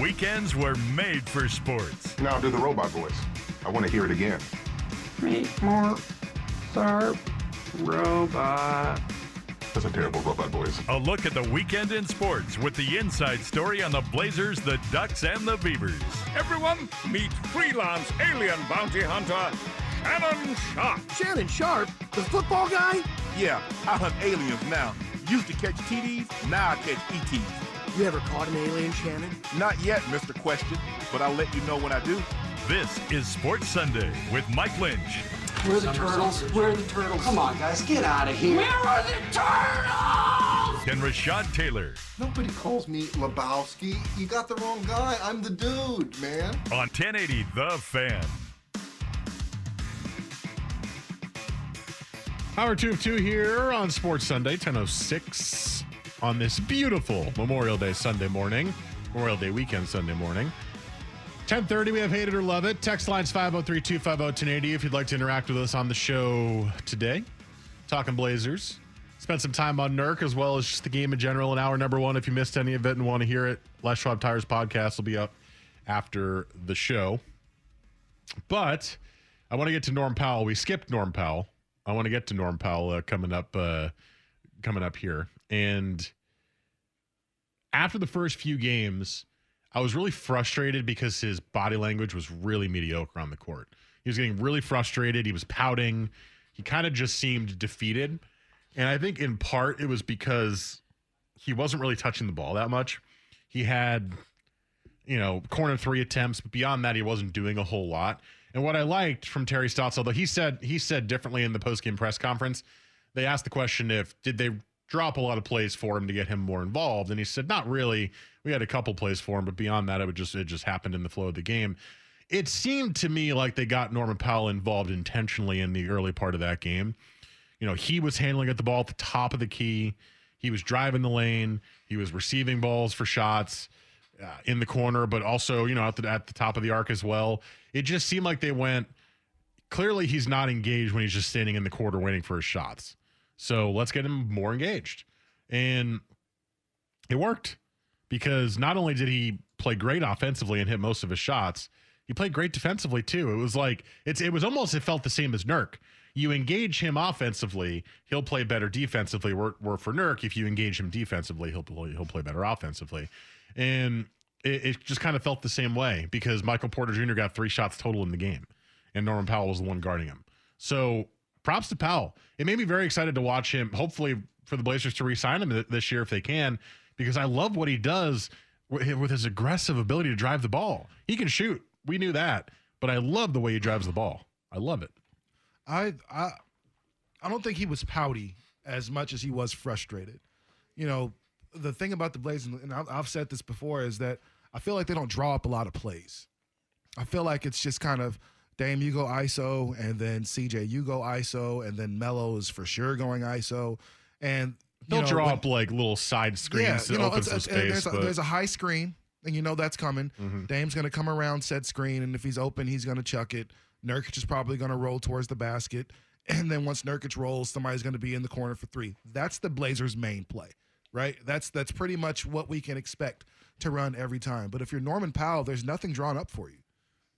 Weekends were made for sports. Now do the robot voice. I want to hear it again. Meet more sharp robot. That's a terrible robot voice. A look at the weekend in sports with the inside story on the Blazers, the Ducks, and the Beavers. Everyone, meet freelance alien bounty hunter Shannon Sharpe. Shannon Sharpe? The football guy? Yeah, I hunt aliens now. Used to catch TDs, now I catch ETs. You ever caught an alien, Shannon? Not yet, Mr. Question, but I'll let you know when I do. This is Sports Sunday with Mike Lynch. Where are the turtles? Where are the turtles? Come on, guys, get out of here. Where are the turtles? And Rashad Taylor Nobody calls me Lebowski. You got the wrong guy. I'm the dude, man. on 1080 The Fan. Hour two of two here on Sports Sunday, 1006 on this beautiful Memorial Day Sunday morning, Memorial Day weekend Sunday morning. 1030, we have Hate It or Love It. Text lines 503-250-1080 if you'd like to interact with us on the show today. Talking Blazers. Spent some time on Nurk as well as just the game in general in hour number one. If you missed any of it and want to hear it, Les Schwab Tires podcast will be up after the show. But I want to get to Norm Powell. We skipped Norm Powell. I want to get to Norm Powell uh, coming up uh, coming up here. And after the first few games, I was really frustrated because his body language was really mediocre on the court. He was getting really frustrated. He was pouting. He kind of just seemed defeated. And I think in part it was because he wasn't really touching the ball that much. He had, you know, corner three attempts, but beyond that, he wasn't doing a whole lot. And what I liked from Terry Stotts, although he said he said differently in the postgame press conference, they asked the question if did they drop a lot of plays for him to get him more involved, and he said not really. We had a couple plays for him, but beyond that, it would just it just happened in the flow of the game. It seemed to me like they got Norman Powell involved intentionally in the early part of that game. You know, he was handling at the ball at the top of the key. He was driving the lane. He was receiving balls for shots uh, in the corner, but also you know at the at the top of the arc as well. It just seemed like they went. Clearly, he's not engaged when he's just standing in the quarter waiting for his shots. So let's get him more engaged, and it worked because not only did he play great offensively and hit most of his shots, he played great defensively too. It was like it's it was almost it felt the same as Nurk. You engage him offensively, he'll play better defensively. Where, where for Nurk, if you engage him defensively, he'll play, he'll play better offensively. And it, it just kind of felt the same way because Michael Porter Jr. got three shots total in the game, and Norman Powell was the one guarding him. So props to Powell. It made me very excited to watch him. Hopefully for the Blazers to re-sign him th- this year if they can, because I love what he does with his aggressive ability to drive the ball. He can shoot. We knew that, but I love the way he drives the ball. I love it. I I I don't think he was pouty as much as he was frustrated. You know, the thing about the Blazers, and I've said this before, is that I feel like they don't draw up a lot of plays. I feel like it's just kind of Dame, you go ISO, and then CJ, you go ISO, and then Melo is for sure going ISO, and you They'll know, draw when- up like little side screens to open it's- some it's- space. There's a, there's a high screen, and you know that's coming. Mhm. Dame's going to come around said screen, and if he's open, he's going to chuck it. Nurkic is probably going to roll towards the basket, and then once Nurkic rolls, somebody's going to be in the corner for three. That's the Blazers' main play, right? That's that's pretty much what we can expect to run every time. But if you're Norman Powell, there's nothing drawn up for you.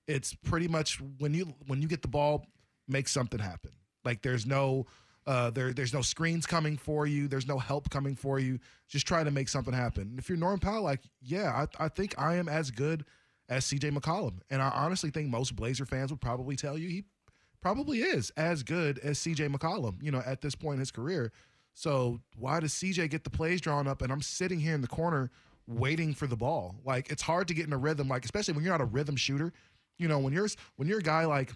It's pretty much when you when you get the ball, make something happen. Like there's no uh, there there's no screens coming for you. There's no help coming for you. Just try to make something happen. And if you're Norm Powell, like yeah, I, I think I am as good as CJ McCollum, and I honestly think most Blazer fans would probably tell you he probably is as good as CJ McCollum. You know, at this point in his career. So why does CJ get the plays drawn up and I'm sitting here in the corner waiting for the ball? Like it's hard to get in a rhythm, like especially when you're not a rhythm shooter. You know, when you're when you're a guy like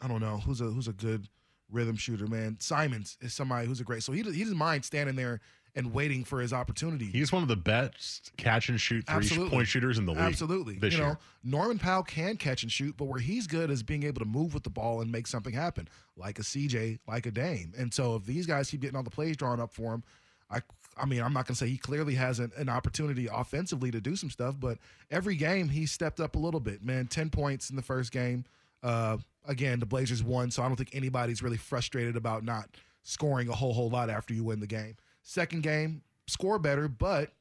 I don't know who's a who's a good rhythm shooter, man. Simons is somebody who's a great. So he he doesn't mind standing there and waiting for his opportunity. He's one of the best catch and shoot three Absolutely. point shooters in the league. Absolutely. This you know. Norman Powell can catch and shoot, but where he's good is being able to move with the ball and make something happen, like a CJ, like a Dame. And so if these guys keep getting all the plays drawn up for him, I I mean, I'm not going to say he clearly has an, an opportunity offensively to do some stuff, but every game he stepped up a little bit. Man, 10 points in the first game. Uh, again, the Blazers won, so I don't think anybody's really frustrated about not scoring a whole whole lot after you win the game. Second game, score better, but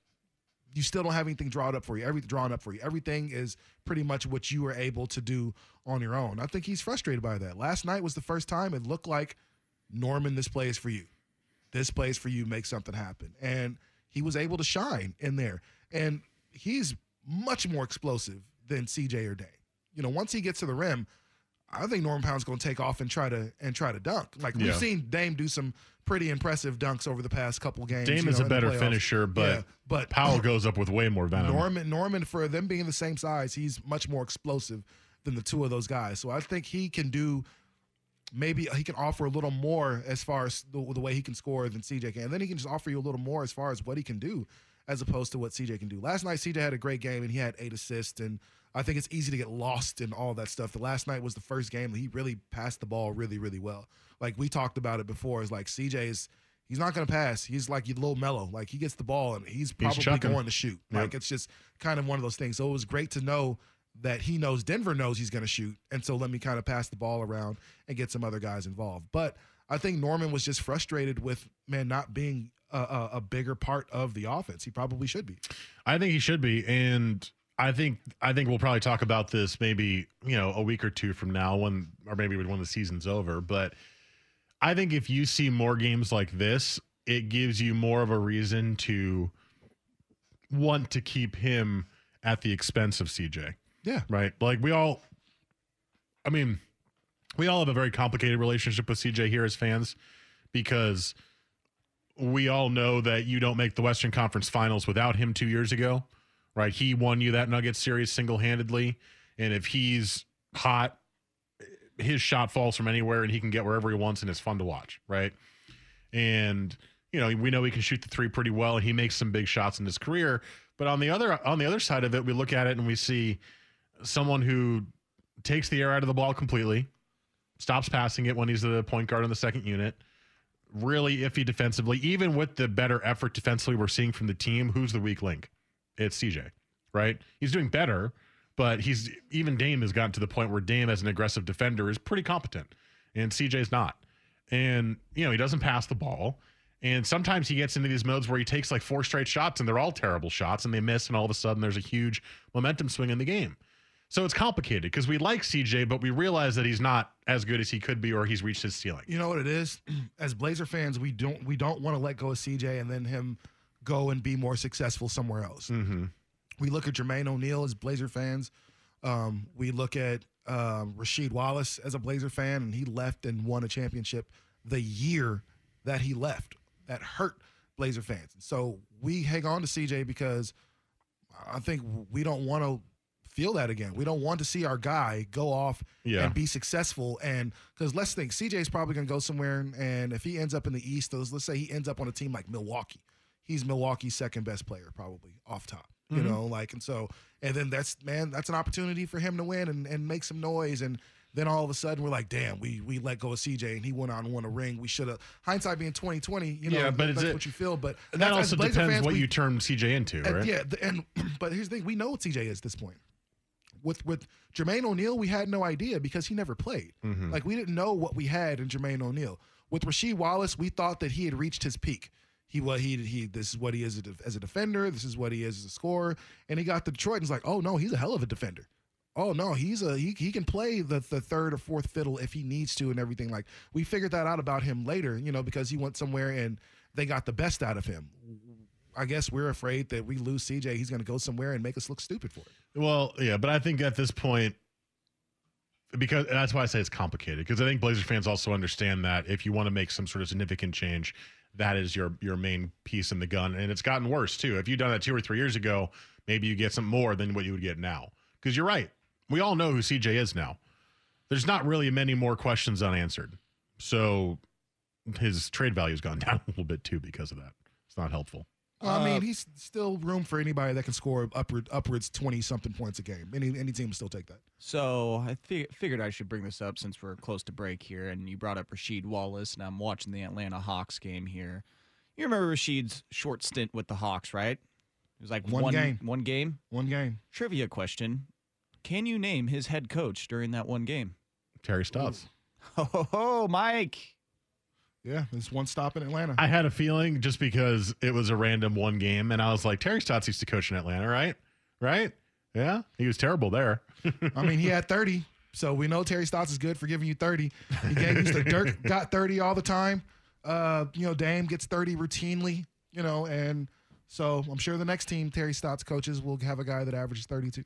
you still don't have anything drawn up for you. Everything drawn up for you. Everything is pretty much what you were able to do on your own. I think he's frustrated by that. Last night was the first time it looked like Norman, this play is for you. This place for you. Make something happen. And he was able to shine in there. And he's much more explosive than CJ or Dame. You know, once he gets to the rim, I think Norman Powell's going to take off and try to and try to dunk. Like we've Yeah. seen Dame do some pretty impressive dunks over the past couple games. Dame you is a better finisher, but, Yeah, but Powell goes up with way more venom. Norman, Norman, for them being the same size, he's much more explosive than the two of those guys. So I think he can do. Maybe he can offer a little more as far as the, the way he can score than CJ can. And then he can just offer you a little more as far as what he can do, as opposed to what CJ can do. Last night, CJ had a great game and he had eight assists. And I think it's easy to get lost in all that stuff. The last night was the first game that he really passed the ball really, really well. Like we talked about it before, is like CJ is he's not going to pass. He's like a little Melo. Like he gets the ball and he's probably chucking. going to shoot. Yep. Like it's just kind of one of those things. So it was great to know that he knows Denver knows he's going to shoot, and so let me kind of pass the ball around and get some other guys involved. But I think Norman was just frustrated with man not being a, a, a bigger part of the offense. He probably should be. I think he should be, and I think I think we'll probably talk about this maybe you know a week or two from now when or maybe when the season's over. But I think if you see more games like this, it gives you more of a reason to want to keep him at the expense of CJ. Yeah. Right. Like we all, I mean, we all have a very complicated relationship with CJ here as fans because we all know that you don't make the Western Conference Finals without him two years ago, right? He won you that Nugget series single handedly. And if he's hot, his shot falls from anywhere and he can get wherever he wants and it's fun to watch, right? And you know, we know he can shoot the three pretty well and he makes some big shots in his career. But on the other on the other side of it, we look at it and we see someone who takes the air out of the ball completely, stops passing it when he's the point guard on the second unit. Really iffy defensively, even with the better effort defensively we're seeing from the team. Who's the weak link? It's CJ, right? He's doing better, but he's even Dame has gotten to the point where Dame, as an aggressive defender, is pretty competent, and CJ's not. And you know he doesn't pass the ball, and sometimes he gets into these modes where he takes like four straight shots, and they're all terrible shots, and they miss, and all of a sudden there's a huge momentum swing in the game. So it's complicated because we like CJ, but we realize that he's not as good as he could be, or he's reached his ceiling. You know what it is? As Blazer fans, we don't we don't want to let go of CJ and then him go and be more successful somewhere else. Mm-hmm. We look at Jermaine O'Neal as Blazer fans. Um, we look at um, Rasheed Wallace as a Blazer fan, and he left and won a championship the year that he left. That hurt Blazer fans. So we hang on to CJ because I think we don't want to feel that again. We don't want to see our guy go off Yeah. and be successful. And because let's think, CJ is probably going to go somewhere, and if he ends up in the East, those let's say he ends up on a team like Milwaukee, he's Milwaukee's second best player probably off top. You Mhm. know, like and so, and then that's man, that's an opportunity for him to win and, and make some noise. And then all of a sudden, we're like, damn, we we let go of CJ and he went out and won a ring. We should have hindsight being twenty twenty. You know, Yeah, but that's what you feel. But that also depends fans, what we- you turn CJ into, and right? yeah, the, and but here's the thing: we know what CJ is at this point. With with Jermaine O'Neal, we had no idea because he never played. Mhm. Like we didn't know what we had in Jermaine O'Neal. With Rasheed Wallace, we thought that he had reached his peak. He what he he. This is what he is as a as a defender. This is what he is as a scorer. And he got to Detroit and was like, oh no, he's a hell of a defender. Oh no, he's a he he can play the the third or fourth fiddle if he needs to and everything. Like we figured that out about him later, you know, because he went somewhere and they got the best out of him. I guess we're afraid that we lose CJ, he's going to go somewhere and make us look stupid for it. Well, yeah, but I think at this point, because that's why I say it's complicated. Because I think Blazer fans also understand that if you want to make some sort of significant change, that is your your main piece in the gun, and it's gotten worse too. If you'd done that two or three years ago, maybe you get some more than what you would get now. Because you're right, we all know who CJ is now. There's not really many more questions unanswered, so his trade value's gone down a little bit too because of that. It's not helpful. Well, I uh, mean, he's still room for anybody that can score upward upwards twenty something points a game. Any any team will still take that. So I fi- figured I should bring this up since we're close to break here, and you brought up Rasheed Wallace, and I'm watching the Atlanta Hawks game here. You remember Rasheed's short stint with the Hawks, right? It was like One one, game. One game. One game. Trivia question: Can you name his head coach during that one game? Terry Stotts. Ho oh, ho ho, Mike. Yeah, there's one stop in Atlanta. I had a feeling just because it was a random one game, and I was like, Terry Stotts used to coach in Atlanta, right? Right? Yeah, he was terrible there. I mean, he had 30. So we know Terry Stotts is good for giving you 30. He gave used to Dirk got 30 all the time. Uh, you know, Dame gets 30 routinely, you know, and so I'm sure the next team Terry Stotts coaches will have a guy that averages 32.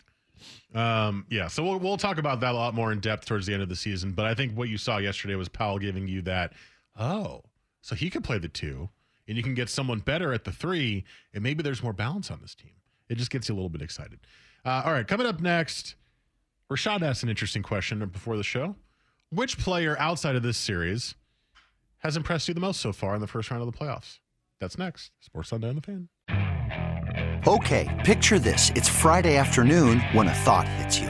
Um, yeah, so we'll, we'll talk about that a lot more in depth towards the end of the season. But I think what you saw yesterday was Powell giving you that, oh, so he could play the two, and you can get someone better at the three, and maybe there's more balance on this team. It just gets you a little bit excited. Uh, all right, coming up next, Rashad asked an interesting question before the show. Which player outside of this series has impressed you the most so far in the first round of the playoffs? That's next. Sports Sunday on the Fan. Okay, picture this. It's Friday afternoon when a thought hits you.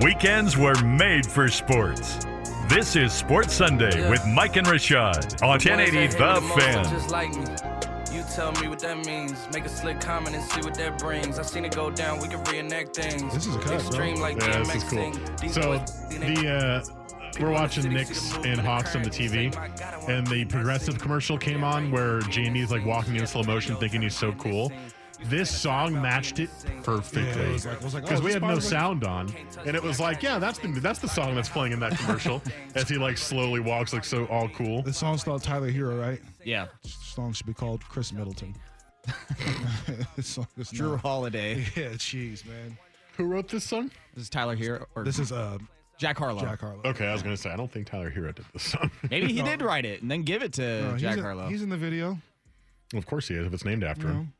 Weekends were made for sports. This is Sports Sunday Yeah. with Mike and Rashad on 1080 The Fan. Just like me. You tell me what that means. Make a slick comment and see what that brings. I seen it go down. We can reenact things. This is a cut, bro. Extreme like Yeah, this is cool. sing. So the uh, we're watching Knicks and Hawks on the TV, and the progressive commercial came on where Jamie's like walking in slow motion, thinking he's so cool. This song matched it perfectly it was like- like, oh, because we this had no part of it? sound on, and it was like, yeah, that's the that's the song that's playing in that commercial as he like slowly walks, like so all cool. The song's called Tyler Herro, right? Yeah. This song should be called Khris Middleton. this song is Jrue not. Holiday. Yeah, jeez, man. Who wrote this song? This is Tyler here, or This is uh Jack Harlow. Jack Harlow. Okay, I was gonna say I don't think Tyler Herro did this song. Maybe he No. did write it and then give it to No, he's Jack in- Harlow. He's in the video. of course he is if it's named after You him.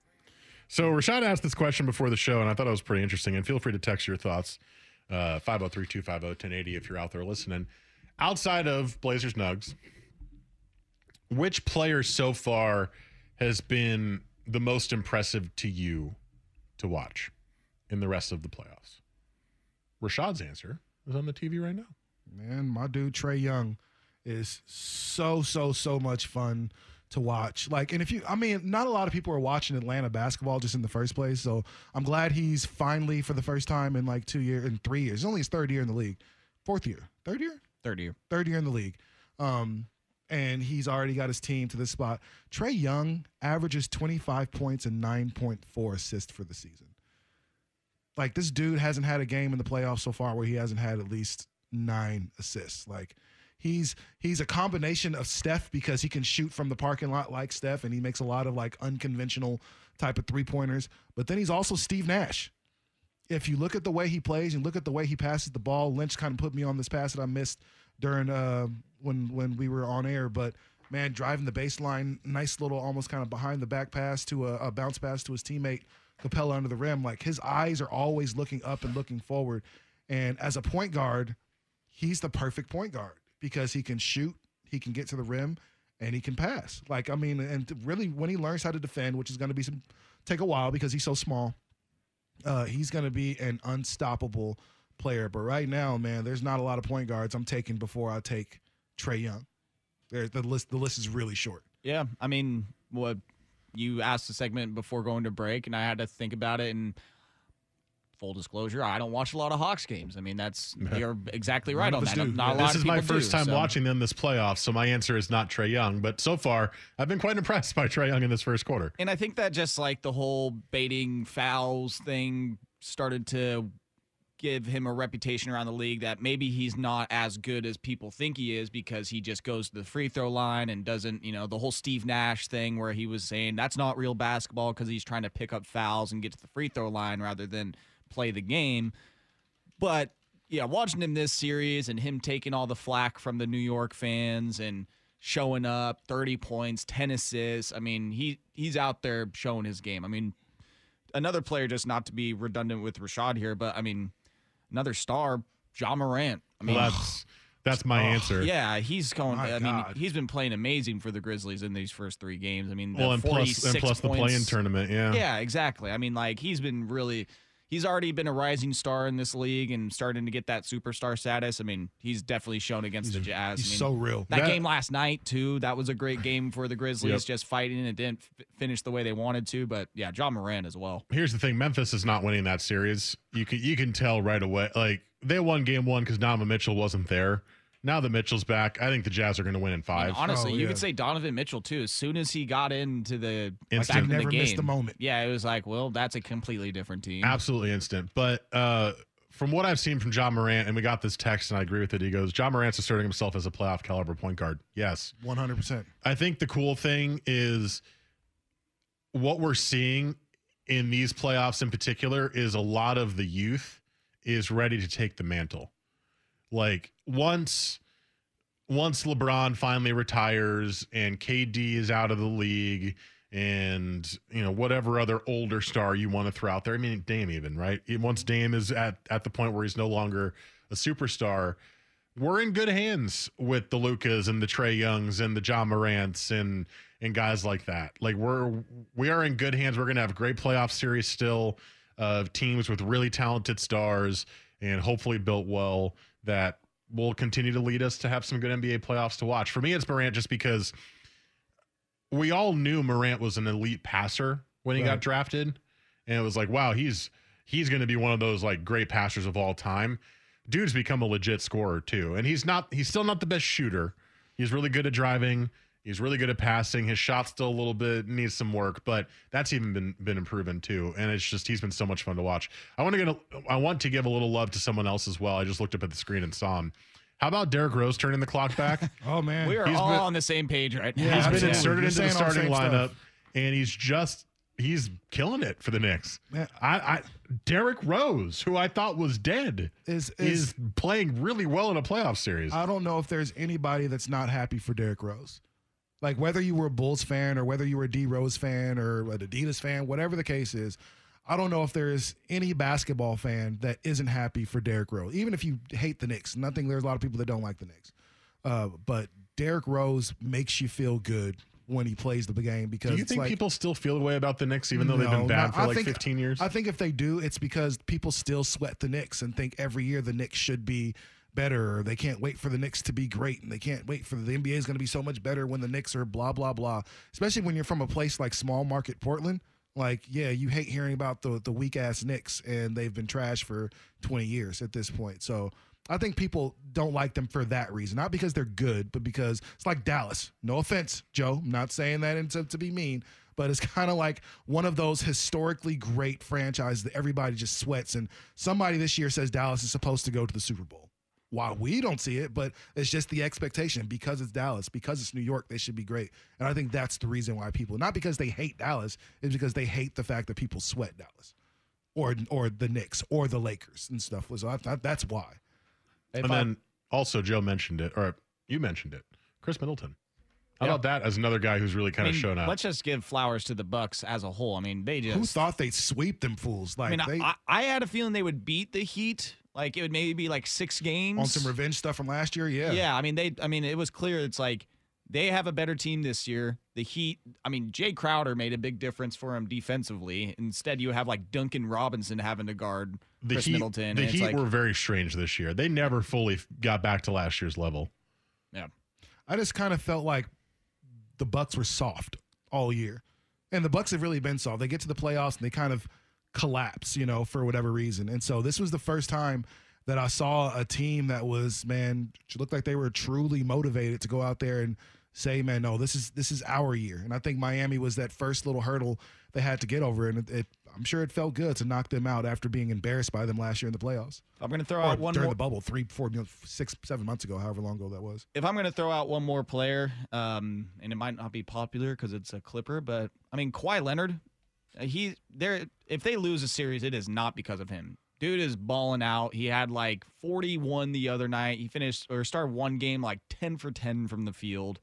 So Rashad asked this question before the show, and I thought it was pretty interesting. And feel free to text your thoughts, uh, 503-250-1080 if you're out there listening. Outside of Blazers Nugs, which player so far has been the most impressive to you to watch in the rest of the playoffs? Rashad's answer is on the TV right now. Man, my dude Trae Young is so so so much fun to watch. Like, and if you, I mean, not a lot of people are watching Atlanta basketball just in the first place. So I'm glad he's finally, for the first time in like two years, in three years, it's only his third year in the league, fourth year, third year, Third year. third year in the league. Um, and he's already got his team to this spot. Trae Young averages 25 points and 9.4 assists for the season. Like this dude hasn't had a game in the playoffs so far where he hasn't had at least nine assists. Like he's he's a combination of Steph because he can shoot from the parking lot like Steph and he makes a lot of like unconventional type of three pointers. But then he's also Steve Nash. If you look at the way he plays and look at the way he passes the ball, Lynch kind of put me on this pass that I missed during uh, when when we were on air. But man, driving the baseline, nice little almost kind of behind the back pass to a, a bounce pass to his teammate Capela under the rim. Like his eyes are always looking up and looking forward. And as a point guard, he's the perfect point guard because he can shoot, he can get to the rim, and he can pass. Like I mean, and really when he learns how to defend, which is going to be some take a while because he's so small, uh, he's going to be an unstoppable player. But right now, man, there's not a lot of point guards I'm taking before I take Trae Young. The list the list is really short. Yeah, I mean, what you asked the segment before going to break, and I had to think about it. And full disclosure, I don't watch a lot of Hawks games. I mean, that's you're exactly right on that. do. Not a this is my first do, time so- watching them this playoff, so my answer is not Trae Young. But so far, I've been quite impressed by Trae Young in this first quarter. And I think that just like the whole baiting fouls thing started to give him a reputation around the league that maybe he's not as good as people think he is because he just goes to the free throw line and doesn't, you know, the whole Steve Nash thing where he was saying that's not real basketball because he's trying to pick up fouls and get to the free throw line rather than play the game. But yeah, watching him this series and him taking all the flack from the New York fans and showing up, 30 points, 10 assists. I mean, he he's out there showing his game. I mean, another player just not to be redundant with Rashad here, but I mean, another star, Ja Morant. I mean, Well, that's that's my oh, answer. yeah, he's going. My I mean, he's been playing amazing for the Grizzlies in these first three games. I mean, the Well, and plus, 46 and plus the play-in tournament, yeah. Yeah, exactly. I mean, like he's been really. He's already been a rising star in this league and starting to get that superstar status. I mean, he's definitely shown against the Jazz. he's I mean, so real. That, That- game last night too. That was a great game for the Grizzlies, Yep. just fighting. It didn't f- finish the way they wanted to, but yeah, Ja Morant as well. Here's the thing: Memphis is not winning that series. You can you can tell right away. Like they won game one because Donovan Mitchell wasn't there. Now that Mitchell's back, I think the Jazz are going to win in I five. mean, honestly, Oh, you yeah. could say Donovan Mitchell too. As soon as he got into the back Instant. in the Never game, missed a moment. Yeah, it was like, well, that's a completely different team. Absolutely instant. But uh, from what I've seen from Ja Morant, and we got this text, and I agree with it. He goes, Ja Morant's asserting himself as a playoff caliber point guard. Yes. 100%. I think the cool thing is what we're seeing in these playoffs in particular is a lot of the youth is ready to take the mantle. Like once once LeBron finally retires and KD is out of the league and you know whatever other older star you want to throw out there. I mean Dame even, right? Once Dame is at at the point where he's no longer a superstar, we're in good hands with the Lukas and the Trae Youngs and the Ja Morants and and guys like that. Like we're we are in good hands. We're gonna have a great playoff series still of teams with really talented stars and hopefully built well that will continue to lead us to have some good NBA playoffs to watch. For me, it's Morant just because we all knew Morant was an elite passer when he got drafted. And it was like, wow, he's he's going to be one of those like great passers of all time. Dude's become a legit scorer too. And he's not he's still not the best shooter. He's really good at driving. He's really good at passing. His shot still a little bit needs some work, but that's even been been improving too. And it's just he's been so much fun to watch. I want to get a, I want to give a little love to someone else as well. I just looked up at the screen and saw him. How about Derrick Rose turning the clock back? Oh, man. we are He's all been- on the same page right now. Yeah, he's been inserted You're into the saying the starting lineup, stuff. and he's just he's killing it for the Knicks. Man. I, I Derrick Rose, who I thought was dead, Is, is is, playing really well in a playoff series. I don't know if there's anybody that's not happy for Derrick Rose. Like whether you were a Bulls fan or whether you were a D Rose fan or an Adidas fan, whatever the case is, I don't know if there's any basketball fan that isn't happy for Derrick Rose. Even if you hate the Knicks, nothing. There's a lot of people that don't like the Knicks, uh, but Derrick Rose makes you feel good when he plays the game because Do you think like, people still feel the way about the Knicks, even though they've been bad no, for I like think- 15 years? I think if they do, it's because people still sweat the Knicks and think every year the Knicks should be better. Or they can't wait for the Knicks to be great, and they can't wait for the NBA is going to be so much better when the Knicks are blah blah blah. Especially when you're from a place like small market Portland. Like, yeah, you hate hearing about the the weak ass Knicks, and they've been trash for 20 years at this point. So. I think people don't like them for that reason, not because they're good, but because it's like Dallas. No offense, Joe. I'm not saying that in- to, to be mean, but it's kind of like one of those historically great franchises that everybody just sweats. And somebody this year says Dallas is supposed to go to the Super Bowl. While we don't see it, but it's just the expectation because it's Dallas, because it's New York, they should be great. And I think that's the reason why people, not because they hate Dallas, is because they hate the fact that people sweat Dallas or or the Knicks or the Lakers and stuff. So I, I, that's why. If and I- then also Joe mentioned it, or you mentioned it, Khris Middleton. How about that as another guy who's really kind I of mean, shown up? Let's just give flowers to the Bucks as a whole. I mean, they just Who thought they'd sweep them fools? Like I mean, they I, I had a feeling they would beat the Heat. Like it would maybe be like six games on some revenge stuff from last year. Yeah, Yeah, I mean they. I mean it was clear. It's like they have a better team this year. The Heat. I mean Jae Crowder made a big difference for him defensively. Instead, you have like Duncan Robinson having to guard the Khris Heat, Middleton. the Heat like, were very strange this year. They never fully got back to last year's level. yeah. I just kind of felt like the Bucks were soft all year, and the Bucks have really been soft. They get to the playoffs and they kind of collapse, you know, for whatever reason. And so this was the first time that I saw a team that was man looked like they were truly motivated to go out there and say, man, no, this is this is our year. And I think Miami was that first little hurdle they had to get over, and it, it I'm sure it felt good to knock them out after being embarrassed by them last year in the playoffs. I'm going to throw Or out one during more. the bubble, three, four, you know, six, seven months ago, however long ago that was. if I'm going to throw out one more player, um, and it might not be popular because it's a Clipper, but I mean Kawhi Leonard, he there. If they lose a series, it is not because of him. Dude is balling out. He had like 41 the other night. He finished or started one game like 10 for 10 from the field.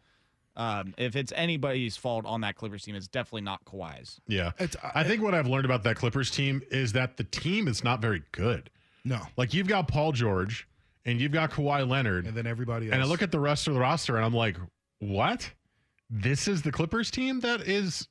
Um, if it's anybody's fault on that Clippers team, it's definitely not Kawhi's. Yeah. It's- I think what I've learned about that Clippers team is that the team is not very good. No, Like you've got Paul George and you've got Kawhi Leonard. and then everybody else. And I look at the rest of the roster and I'm like, what? This is the Clippers team that is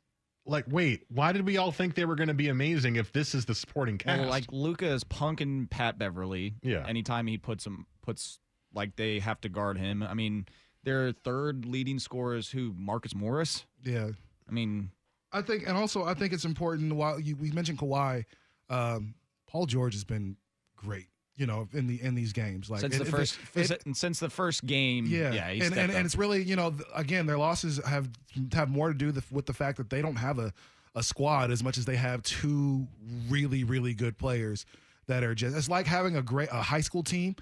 like, wait, why did we all think they were going to be amazing if this is the supporting cast? Well, like Luka is punking Pat Beverley. Yeah. Anytime he puts him puts like they have to guard him. I mean, their third leading scorer is who? Marcus Morris. yeah. I mean, I think, and also I think it's important. While you, we mentioned Kawhi, um, Paul George has been great. You know, in the in these games, like since the it- first it- since the first game, yeah, yeah, and, and, up. and it's really you know again their losses have have more to do the, with the fact that they don't have a a squad as much as they have two really really good players that are just it's like having a great a high school team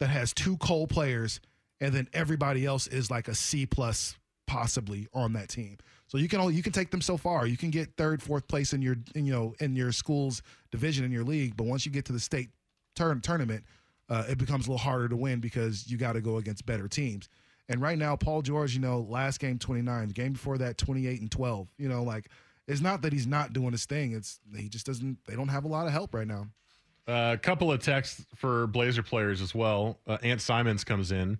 that has two coal players and then everybody else is like a C plus possibly on that team. So you can only you can take them so far. You can get third, fourth place in your in, you know in your school's division in your league, but once you get to the state turn tournament, uh, it becomes a little harder to win because you got to go against better teams. And right now, Paul George, you know, last game 29, the game before that 28 and 12. You know, like it's not that he's not doing his thing. It's he just doesn't. They don't have a lot of help right now. Uh, a couple of texts for Blazer players as well. Uh, Ant Simons comes in.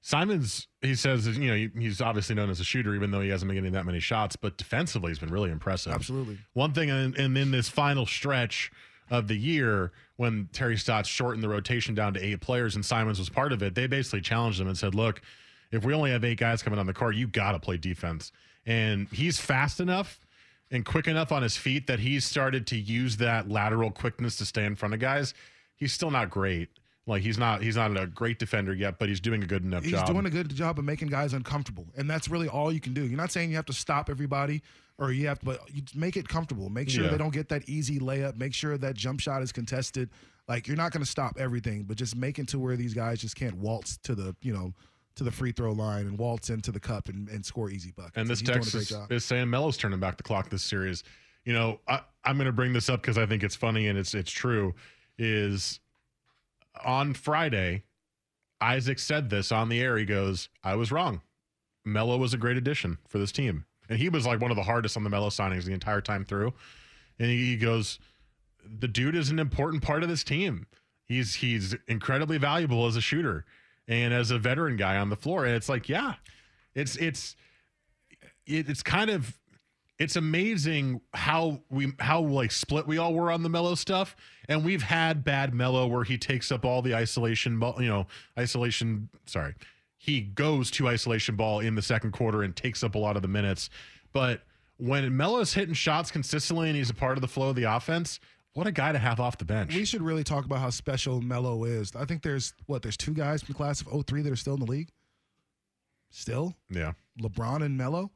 Simons, he says, you know, he- he's obviously known as a shooter, even though he hasn't been getting that many shots, but defensively, he's been really impressive. Absolutely. One thing, and, and in this final stretch of the year, when Terry Stotts shortened the rotation down to eight players and Simons was part of it, they basically challenged him and said, look, if we only have eight guys coming on the court, you got to play defense. And he's fast enough and quick enough on his feet that he's started to use that lateral quickness to stay in front of guys. He's still not great. Like he's not he's not a great defender yet, but he's doing a good enough He's job. He's doing a good job of making guys uncomfortable, and that's really all you can do. You're not saying you have to stop everybody, or you have to, but you make it comfortable. Make sure Yeah. they don't get that easy layup. Make sure that jump shot is contested. Like you're not going to stop everything, but just make it to where these guys just can't waltz to the you know to the free throw line and waltz into the cup and, and score easy buckets. And this He's text is, is saying Melo's turning back the clock this series. You know, I, I'm going to bring this up because I think it's funny and it's it's true. Is on Friday, Isaac said this on the air. He goes, "I was wrong. Melo was a great addition for this team, and he was like one of the hardest on the Melo signings the entire time through." And he, he goes, "The dude is an important part of this team. He's he's incredibly valuable as a shooter and as a veteran guy on the floor." And it's like, yeah, it's it's it's kind of it's amazing how we how like split we all were on the Melo stuff and we've had bad Melo where he takes up all the isolation you know isolation sorry he goes to isolation ball in the second quarter and takes up a lot of the minutes. But when Melo's hitting shots consistently and he's a part of the flow of the offense what a guy to have off the bench. We should really talk about how special Melo is. I think there's what there's two guys from the class of 03 that are still in the league. Still, yeah. LeBron and Melo,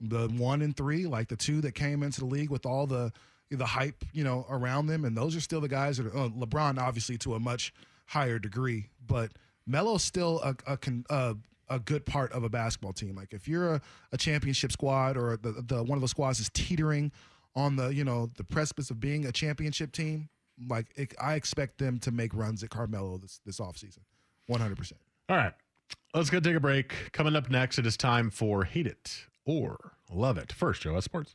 the one and three, like the two that came into the league with all the the hype, you know, around them, and those are still the guys that are uh, LeBron, obviously to a much higher degree, but Melo's still a a, a a good part of a basketball team. Like if you're a, a championship squad or the, the one of the squads is teetering on the you know the precipice of being a championship team, like it, I expect them to make runs at Carmelo this this offseason. 100%. All right. Let's go take a break. Coming up next, it is time for Hate It or Love It. First, Joe, at Sports.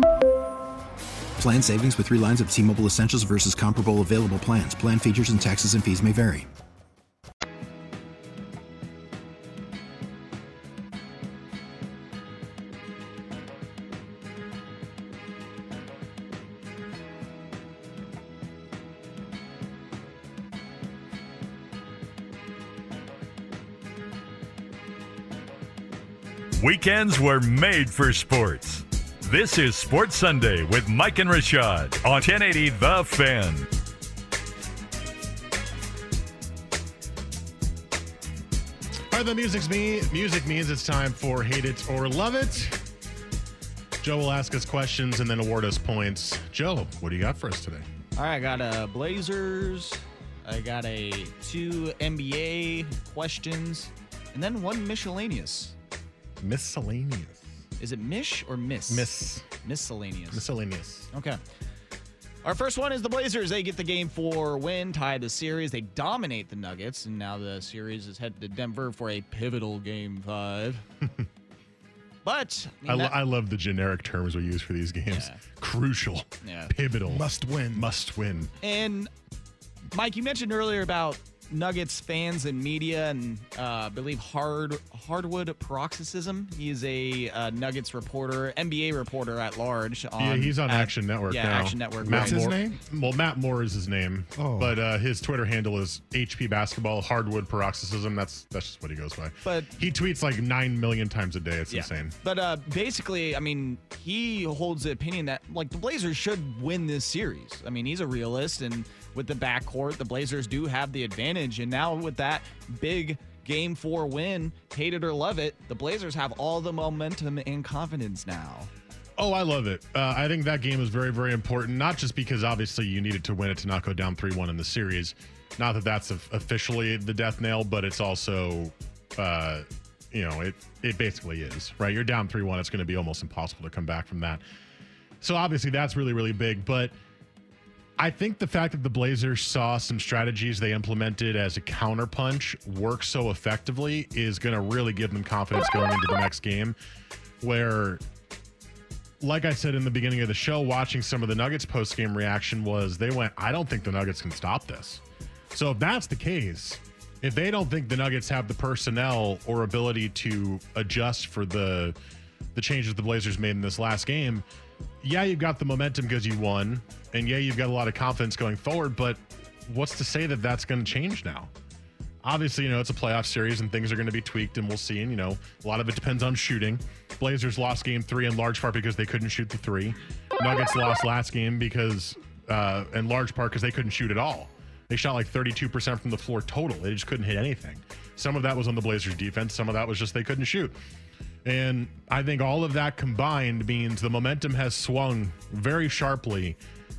Plan savings with three lines of T Mobile Essentials versus comparable available plans. Plan features and taxes and fees may vary. Weekends were made for sports. This is Sports Sunday with Mike and Rashad on 1080 The Fan. All right, the music's me. Music means it's time for Hate It or Love It. Joe will ask us questions and then award us points. Joe, what do you got for us today? All right, I got a Blazers. I got a two NBA questions, and then one miscellaneous. Miscellaneous. Is it Mish or Miss? Miss. Miscellaneous. Miscellaneous. Okay. Our first one is the Blazers. They get the game four win, tie the series. They dominate the Nuggets, and now the series is headed to Denver for a pivotal game five. but I, I, mean, lo- I love the generic terms we use for these games. Yeah. Crucial. Yeah. Pivotal. Must win. Must win. And Mike, you mentioned earlier about Nuggets fans and media, and uh, I believe Hard Hardwood Paroxysm. He is a uh, Nuggets reporter, NBA reporter at large. On, yeah, he's on at- Action Network Yeah, now. Action Network. Matt's right. his Moore- name? Well, Matt Moore is his name. Oh. But uh, his Twitter handle is HP Basketball Hardwood Paroxysm. That's that's just what he goes by. But- he tweets like nine million times a day. It's insane. But uh, basically, I mean, he holds the opinion that like the Blazers should win this series. I mean, he's a realist, and with the backcourt, the Blazers do have the advantage. And now with that big game four win, hate it or love it, the Blazers have all the momentum and confidence now. Oh, I love it. Uh, I think that game is very, very important. Not just because obviously you needed to win it to not go down three-one in the series. Not that that's officially the death nail, but it's also, uh, you know, it it basically is right. You're down three-one. It's going to be almost impossible to come back from that. So obviously that's really, really big. But I think the fact that the Blazers saw some strategies they implemented as a counterpunch work so effectively is going to really give them confidence going into the next game. Where like I said in the beginning of the show, watching some of the Nuggets post game reaction was they went, I don't think the Nuggets can stop this. So if that's the case, if they don't think the Nuggets have the personnel or ability to adjust for the the changes the Blazers made in this last game, yeah, you've got the momentum because you won, and yeah, you've got a lot of confidence going forward. But what's to say that that's going to change now? Obviously, you know, it's a playoff series and things are going to be tweaked, and we'll see. And, you know, a lot of it depends on shooting. Blazers lost game three in large part because they couldn't shoot the three. Nuggets lost last game because, uh, in large part, because they couldn't shoot at all. They shot like 32% from the floor total. They just couldn't hit anything. Some of that was on the Blazers defense, some of that was just they couldn't shoot. And I think all of that combined means the momentum has swung very sharply.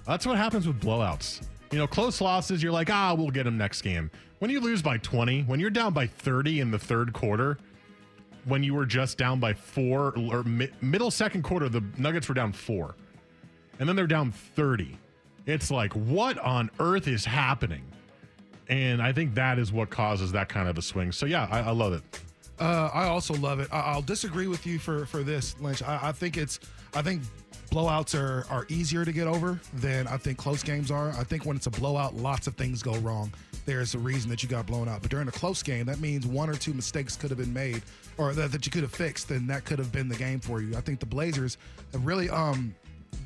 That's what happens with blowouts. You know, close losses, you're like, ah, we'll get them next game. When you lose by 20, when you're down by 30 in the third quarter, when you were just down by four, or mi- middle second quarter, the Nuggets were down four. And then they're down 30. It's like, what on earth is happening? And I think that is what causes that kind of a swing. So, yeah, I, I love it. Uh, I also love it. I- I'll disagree with you for for this, Lynch. I, I think it's I think blowouts are are easier to get over than I think close games are. I think when it's a blowout, lots of things go wrong. There's a reason that you got blown out. But during a close game, that means one or two mistakes could have been made, or that, that you could have fixed, and that could have been the game for you. I think the Blazers have really um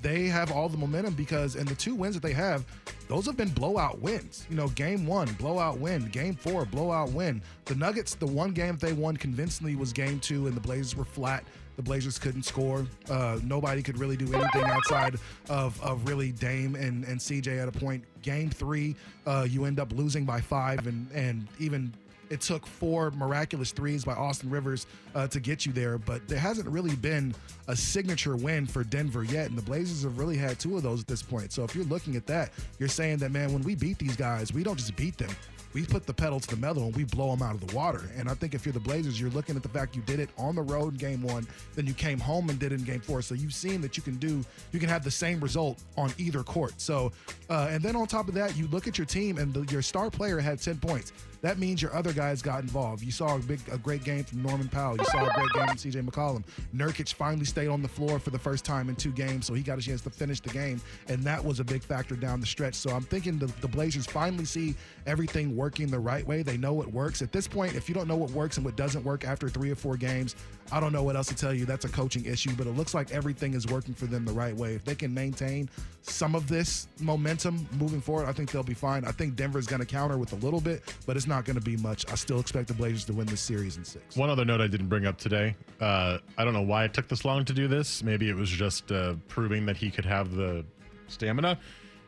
they have all the momentum because in the two wins that they have, those have been blowout wins. You know, game one, blowout win. Game four, blowout win. The Nuggets, the one game they won convincingly was game two, and the Blazers were flat. The Blazers couldn't score. Uh, nobody could really do anything outside of, of really Dame and, and CJ at a point. Game three, uh, you end up losing by five, and, and even it took four miraculous threes by Austin Rivers uh, to get you there, but there hasn't really been a signature win for Denver yet, and the Blazers have really had two of those at this point. So if you're looking at that, you're saying that man, when we beat these guys, we don't just beat them. We put the pedal to the metal and we blow them out of the water. And I think if you're the Blazers, you're looking at the fact you did it on the road in game one, then you came home and did it in game four. So you've seen that you can do, you can have the same result on either court. So, uh, and then on top of that, you look at your team and the, your star player had 10 points that means your other guys got involved. You saw a big, a great game from Norman Powell. You saw a great game from CJ McCollum. Nurkic finally stayed on the floor for the first time in two games, so he got a chance to finish the game, and that was a big factor down the stretch. So I'm thinking the, the Blazers finally see everything working the right way. They know what works. At this point, if you don't know what works and what doesn't work after three or four games, I don't know what else to tell you. That's a coaching issue, but it looks like everything is working for them the right way. If they can maintain some of this momentum moving forward, I think they'll be fine. I think Denver's going to counter with a little bit, but it's not going to be much. I still expect the Blazers to win this series in six. One other note I didn't bring up today. Uh, I don't know why it took this long to do this. Maybe it was just uh, proving that he could have the stamina.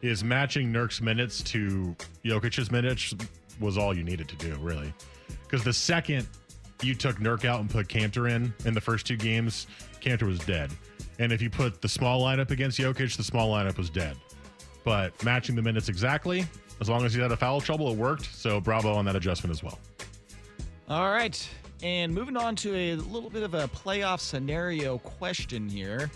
Is matching Nurk's minutes to Jokic's minutes was all you needed to do, really. Because the second you took Nurk out and put Kanter in in the first two games, Kanter was dead. And if you put the small lineup against Jokic, the small lineup was dead. But matching the minutes exactly, as long as he had a foul trouble, it worked. So bravo on that adjustment as well. All right. And moving on to a little bit of a playoff scenario question here.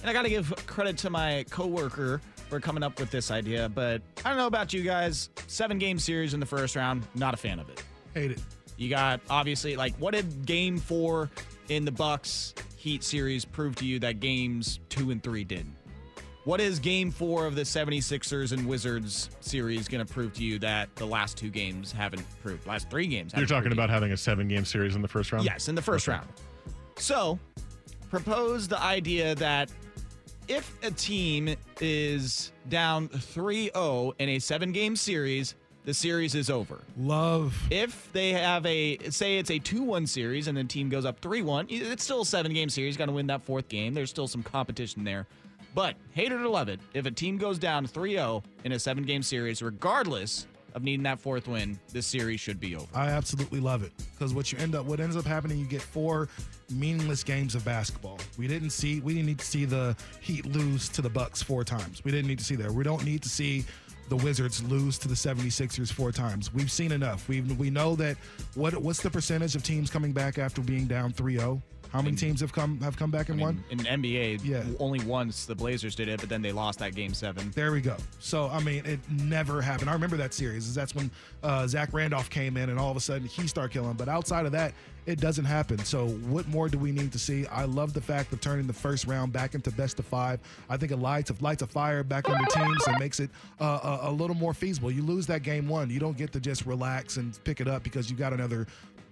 And I got to give credit to my coworker for coming up with this idea, but I don't know about you guys. Seven game series in the first round, not a fan of it. Hate it. You got obviously like what did game four in the Bucks Heat series prove to you that games two and three didn't? What is game four of the 76ers and Wizards series going to prove to you that the last two games haven't proved? Last three games. You're talking about you? having a seven game series in the first round? Yes, in the first okay. round. So, propose the idea that if a team is down 3 0 in a seven game series, the series is over. Love. If they have a, say it's a 2 1 series and the team goes up 3 1, it's still a seven game series. Got to win that fourth game. There's still some competition there. But hate it or love it, if a team goes down 3 0 in a seven game series, regardless of needing that fourth win, this series should be over. I absolutely love it because what you end up, what ends up happening, you get four meaningless games of basketball. We didn't see, we didn't need to see the Heat lose to the Bucks four times. We didn't need to see that. We don't need to see the Wizards lose to the 76ers four times. We've seen enough. We we know that what what's the percentage of teams coming back after being down 3-0? How many teams have come have come back and I mean, won? In NBA, yeah. only once the Blazers did it, but then they lost that game seven. There we go. So I mean, it never happened. I remember that series. That's when uh, Zach Randolph came in, and all of a sudden he started killing. But outside of that, it doesn't happen. So what more do we need to see? I love the fact of turning the first round back into best of five. I think it lights of lights a fire back on your teams and makes it uh, a, a little more feasible. You lose that game one, you don't get to just relax and pick it up because you got another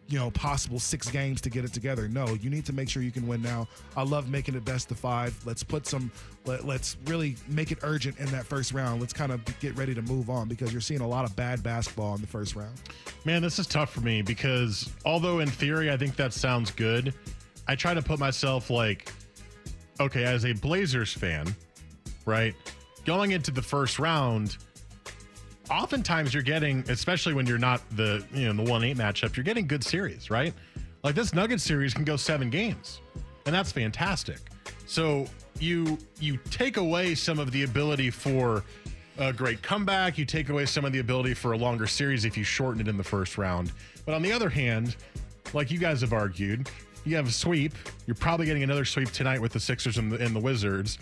you know, possible six games to get it together. No, you need to make sure you can win now. I love making it best of five. Let's put some, let, let's really make it urgent in that first round. Let's kind of get ready to move on because you're seeing a lot of bad basketball in the first round. Man, this is tough for me because although in theory I think that sounds good, I try to put myself like, okay, as a Blazers fan, right? Going into the first round, oftentimes you're getting, especially when you're not the you know the one eight matchup, you're getting good series, right? Like this Nuggets series can go seven games, and that's fantastic. So you you take away some of the ability for a great comeback. You take away some of the ability for a longer series if you shorten it in the first round. But on the other hand, like you guys have argued, you have a sweep. You're probably getting another sweep tonight with the Sixers and the, and the Wizards.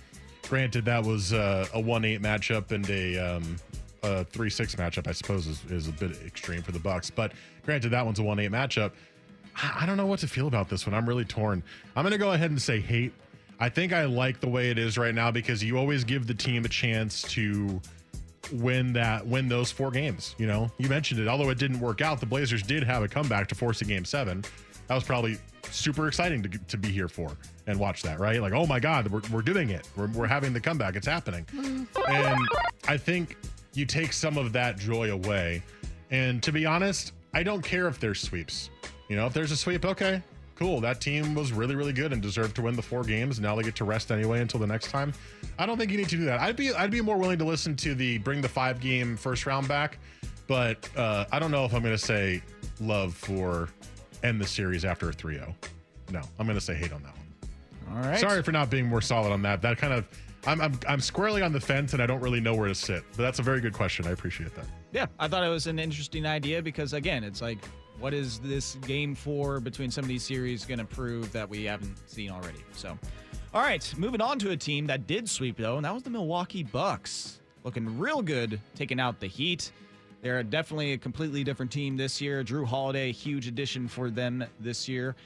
Granted, that was uh, a one eight matchup and a um, a three six matchup, I suppose, is, is a bit extreme for the Bucks. But granted, that one's a one eight matchup. I, I don't know what to feel about this one. I'm really torn. I'm going to go ahead and say hate. I think I like the way it is right now because you always give the team a chance to win that win those four games. You know, you mentioned it. Although it didn't work out, the Blazers did have a comeback to force a game seven. that was probably super exciting to, to be here for and watch that, right? Like, oh my God, we're, we're doing it. We're, we're having the comeback. It's happening. Mm. And I think you take some of that joy away. And to be honest, I don't care if there's sweeps. You know, if there's a sweep, okay, cool. That team was really, really good and deserved to win the four games. Now they get to rest anyway until the next time. I don't think you need to do that. I'd be I'd be more willing to listen to the bring the five game first round back, but uh, I don't know if I'm going to say love for end the series after a 3-0. No, I'm going to say hate on that one. All right. Sorry for not being more solid on that. That kind of I'm, I'm I'm squarely on the fence and I don't really know where to sit. But that's a very good question. I appreciate that. Yeah, I thought it was an interesting idea because again, it's like, what is this game four between some of these series going to prove that we haven't seen already? So, all right, moving on to a team that did sweep though, and that was the Milwaukee Bucks, looking real good, taking out the Heat. They're definitely a completely different team this year. Jrue Holiday, huge addition for them this year.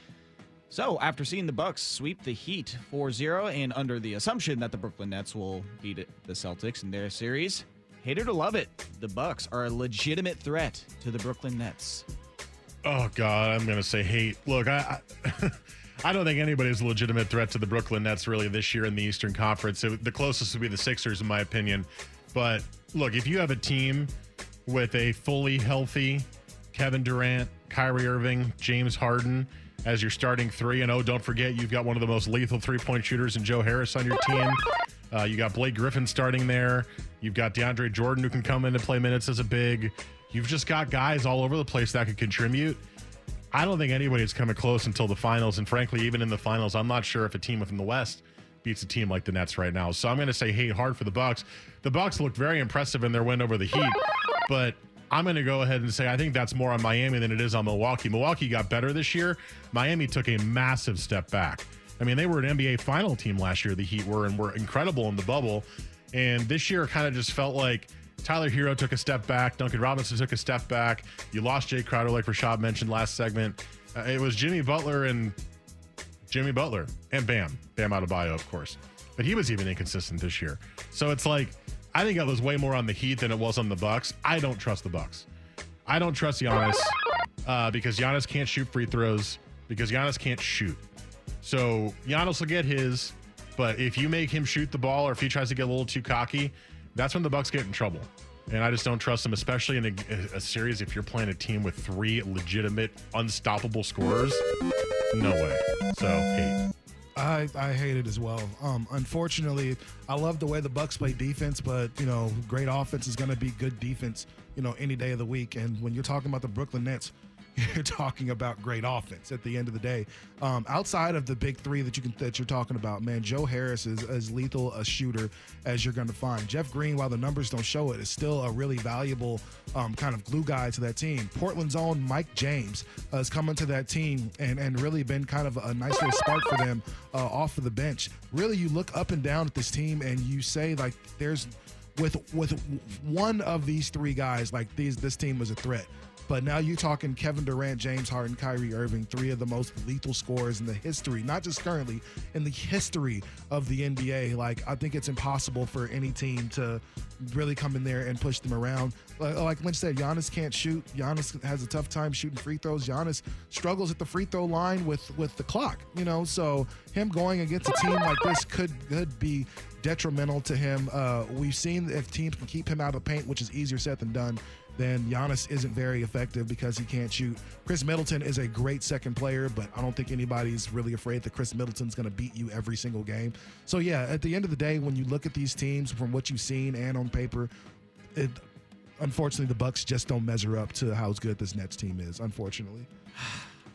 So, after seeing the Bucks sweep the Heat 4-0 and under the assumption that the Brooklyn Nets will beat the Celtics in their series, hate it or love it, the Bucks are a legitimate threat to the Brooklyn Nets. Oh God, I'm gonna say hate. Look, I, I, I don't think anybody's a legitimate threat to the Brooklyn Nets really this year in the Eastern Conference. It, the closest would be the Sixers, in my opinion. But look, if you have a team with a fully healthy Kevin Durant, Kyrie Irving, James Harden as your starting three, and oh, don't forget you've got one of the most lethal three point shooters in Joe Harris on your team. Uh, you got Blake Griffin starting there. You've got DeAndre Jordan who can come in and play minutes as a big. You've just got guys all over the place that could contribute. I don't think anybody's coming close until the finals. And frankly, even in the finals, I'm not sure if a team within the West beats a team like the Nets right now. So I'm going to say hate hard for the Bucks. The Bucks looked very impressive in their win over the Heat, but I'm going to go ahead and say I think that's more on Miami than it is on Milwaukee. Milwaukee got better this year. Miami took a massive step back. I mean, they were an NBA final team last year, the Heat were, and were incredible in the bubble. And this year kind of just felt like Tyler Herro took a step back. Duncan Robinson took a step back. You lost Jae Crowder, like Rashad mentioned last segment. Uh, it was Jimmy Butler and Jimmy Butler and Bam. Bam Adebayo, of course. But he was even inconsistent this year. So it's like, I think it was way more on the Heat than it was on the Bucks. I don't trust the Bucks. I don't trust Giannis uh, because Giannis can't shoot free throws because Giannis can't shoot. So Giannis will get his, but if you make him shoot the ball or if he tries to get a little too cocky, that's when the Bucks get in trouble. And I just don't trust them, especially in a, a series if you're playing a team with three legitimate, unstoppable scorers. No way. So hate. I, I hate it as well. Um, unfortunately, I love the way the Bucks play defense, but you know, great offense is going to be good defense, you know, any day of the week. And when you're talking about the Brooklyn Nets, you're talking about great offense at the end of the day. Um, outside of the big three that you can that you're talking about, man, Joe Harris is as lethal a shooter as you're going to find. Jeff Green, while the numbers don't show it, is still a really valuable um, kind of glue guy to that team. Portland's own Mike James uh, has come into that team and and really been kind of a nice little spark for them uh, off of the bench. Really, you look up and down at this team and you say like, there's with with one of these three guys, like these this team was a threat. But now you're talking Kevin Durant, James Harden, Kyrie Irving, three of the most lethal scorers in the history, not just currently, in the history of the NBA. Like, I think it's impossible for any team to really come in there and push them around. Like Lynch said, Giannis can't shoot. Giannis has a tough time shooting free throws. Giannis struggles at the free throw line with with the clock, you know. So him going against a team like this could could be detrimental to him. Uh, we've seen if teams can keep him out of paint, which is easier said than done then Giannis isn't very effective because he can't shoot. Khris Middleton is a great second player, but I don't think anybody's really afraid that Khris Middleton's going to beat you every single game. So yeah, at the end of the day, when you look at these teams from what you've seen and on paper, it unfortunately the Bucks just don't measure up to how good this Nets team is. Unfortunately.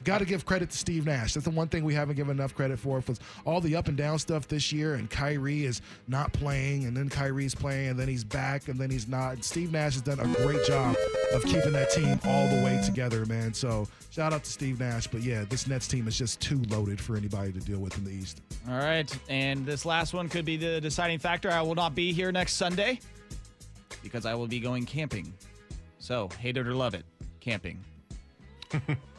Got to give credit to Steve Nash. That's the one thing we haven't given enough credit for. Was all the up and down stuff this year, and Kyrie is not playing, and then Kyrie's playing, and then he's back, and then he's not. And Steve Nash has done a great job of keeping that team all the way together, man. So shout out to Steve Nash. But yeah, this Nets team is just too loaded for anybody to deal with in the East. All right, and this last one could be the deciding factor. I will not be here next Sunday because I will be going camping. So hate it or love it, camping.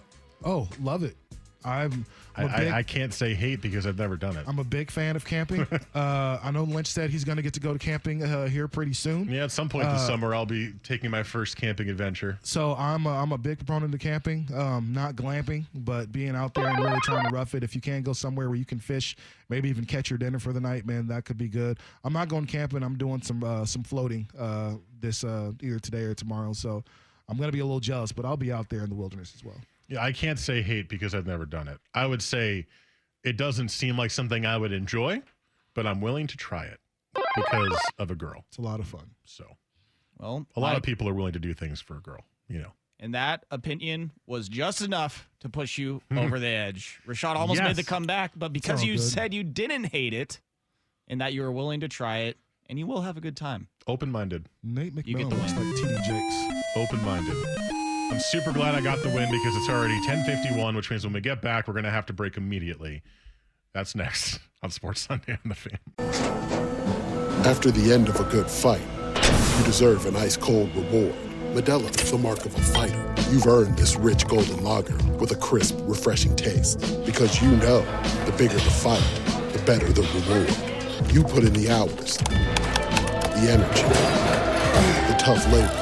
Oh, love it. I'm, I, I'm a big, I, I can't say hate because I've never done it. I'm a big fan of camping. uh, I know Lynch said he's going to get to go to camping uh, here pretty soon. yeah, at some point this Uh, summer, I'll be taking my first camping adventure. So I'm a, I'm a big proponent of camping, um, not glamping, but being out there and really trying to rough it. If you can go somewhere where you can fish, maybe even catch your dinner for the night, man, that could be good. I'm not going camping. I'm doing some uh, some floating uh, this uh, either today or tomorrow. So I'm gonna be a little jealous, but I'll be out there in the wilderness as well. Yeah, I can't say hate because I've never done it. I would say it doesn't seem like something I would enjoy, but I'm willing to try it because of a girl. It's a lot of fun. So Well, a lot my- of people are willing to do things for a girl, you know. And that opinion was just enough to push you over the edge. Rashad almost Yes. made the comeback, but because you good. said you didn't hate it and that you were willing to try it, and you will have a good time. Open minded. Nate You get McMillan the looks like TD Jakes. Open minded. I'm super glad I got the win because it's already 1051, which means when we get back, we're going to have to break immediately. That's next on Sports Sunday on the Fan. After the end of a good fight, you deserve an ice cold reward. Modelo is the mark of a fighter. You've earned this rich golden lager with a crisp, refreshing taste. Because you know the bigger the fight, the better the reward. You put in the hours, the energy, the tough labor.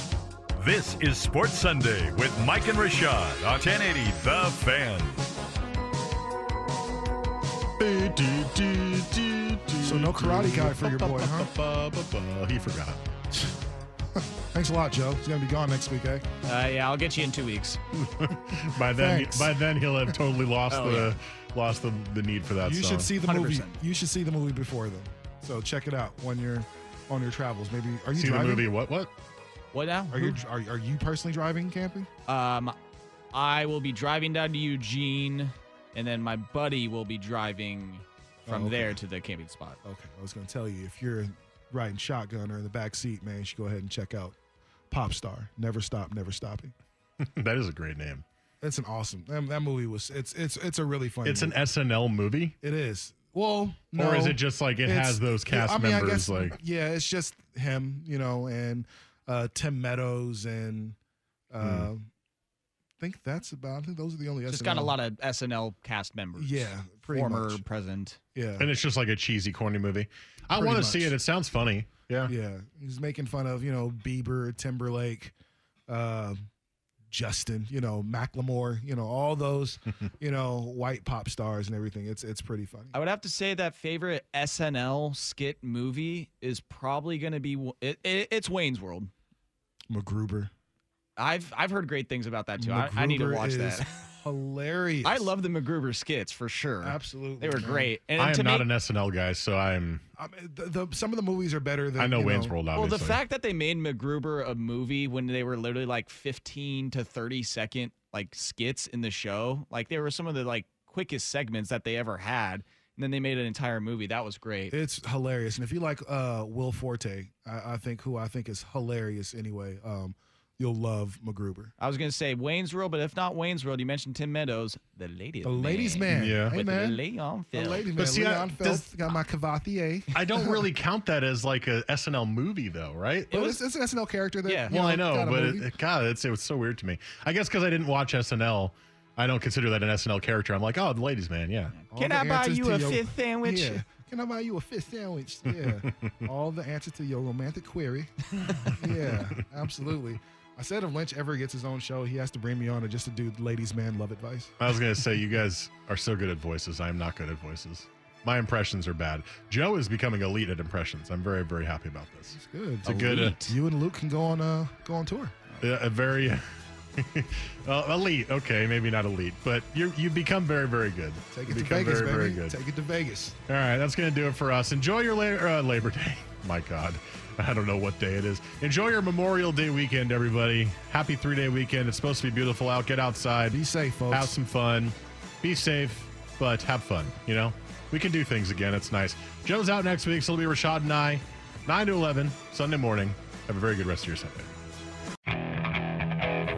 This is Sports Sunday with Mike and Rashad on 1080 The Fan. So no karate guy for your boy, huh? He forgot. Thanks a lot, Joe. He's gonna be gone next week, eh? Uh, yeah, I'll get you in two weeks. by then, Thanks. by then he'll have totally lost Oh, the lost the, the need for that You song. should see the movie. 100%. You should see the movie before then. So check it out when you're on your travels. Maybe are you see driving? the movie. What? What? What now? Are you are, are you personally driving camping? Um, I will be driving down to Eugene, and then my buddy will be driving from Oh, okay. there to the camping spot. Okay, I was gonna tell you if you're riding shotgun or in the back seat, man, you should go ahead and check out Popstar. Never stop, never stopping. that is a great name. It's an awesome. That, that movie was. It's it's it's a really funny. It's an. SNL movie, It is. Well, no. or is it just like it It's- has those cast I mean, I members? guess, like yeah, it's just him, you know, and uh, Tim Meadows, and uh, Hmm. I think that's about. I think those are the only. Just SNL. got a lot of SNL cast members. Yeah, pretty former, much. present. Yeah, and it's just like a cheesy, corny movie. I want to see it. It sounds funny. Yeah. yeah. He's making fun of you know Bieber, Timberlake, uh, Justin, you know Macklemore, you know all those, you know white pop stars and everything. It's it's pretty funny. I would have to say that favorite SNL skit movie is probably going to be it, it, it's Wayne's World. MacGruber. I've I've heard great things about that too. I, I need to watch is that. Hilarious. I love the MacGruber skits for sure. Absolutely, they were man. great. And I am not make- an SNL guy, so I'm. I mean, the, the, some of the movies are better than I know you Wayne's World. Well, the fact that they made MacGruber a movie when they were literally like 15 to 30 second like skits in the show, like they were some of the like quickest segments that they ever had, and then they made an entire movie. That was great. It's hilarious, and if you like uh, Will Forte, I, I think who I think is hilarious anyway. Um, you'll love MacGruber. I was gonna say Wayne's World, but if not Wayne's World, you mentioned Tim Meadows, the ladies, The ladies' man. Yeah. Hey with man. Leon The Phil. ladies' But man. see, I- Leon does- got my Cavatier. I don't really count that as like a SNL movie, though, right? But it's, it's an SNL character that. Yeah. you well, I know, but it, God, it's, it was so weird to me. I guess because I didn't watch SNL, I don't consider that an SNL character. I'm like, oh, the ladies' man, yeah. All Can I buy you a your- fifth sandwich? Yeah. Can I buy you a fifth sandwich? Yeah. All the answers to your romantic query. yeah, absolutely. I said if Lynch ever gets his own show, he has to bring me on to just to do ladies' man love advice. I was gonna say you guys are so good at voices. I am not good at voices. My impressions are bad. Joe is becoming elite at impressions. I'm very, very happy about this. It's good. It's a good. Uh, You and Luke can go on uh go on tour. a very uh, elite. Okay, maybe not elite, but you you become very very good. Take it to Vegas, very, baby. Very. Take it to Vegas. All right, that's going to do it for us. Enjoy your la- uh, Labor Day. My God, I don't know what day it is. Enjoy your Memorial Day weekend, everybody. Happy three day weekend. It's supposed to be beautiful out. Get outside. Be safe, folks. Have some fun. Be safe, but have fun. You know, we can do things again. It's nice. Joe's out next week, so it'll be Rashad and I, 9 to 11, Sunday morning. Have a very good rest of your Sunday.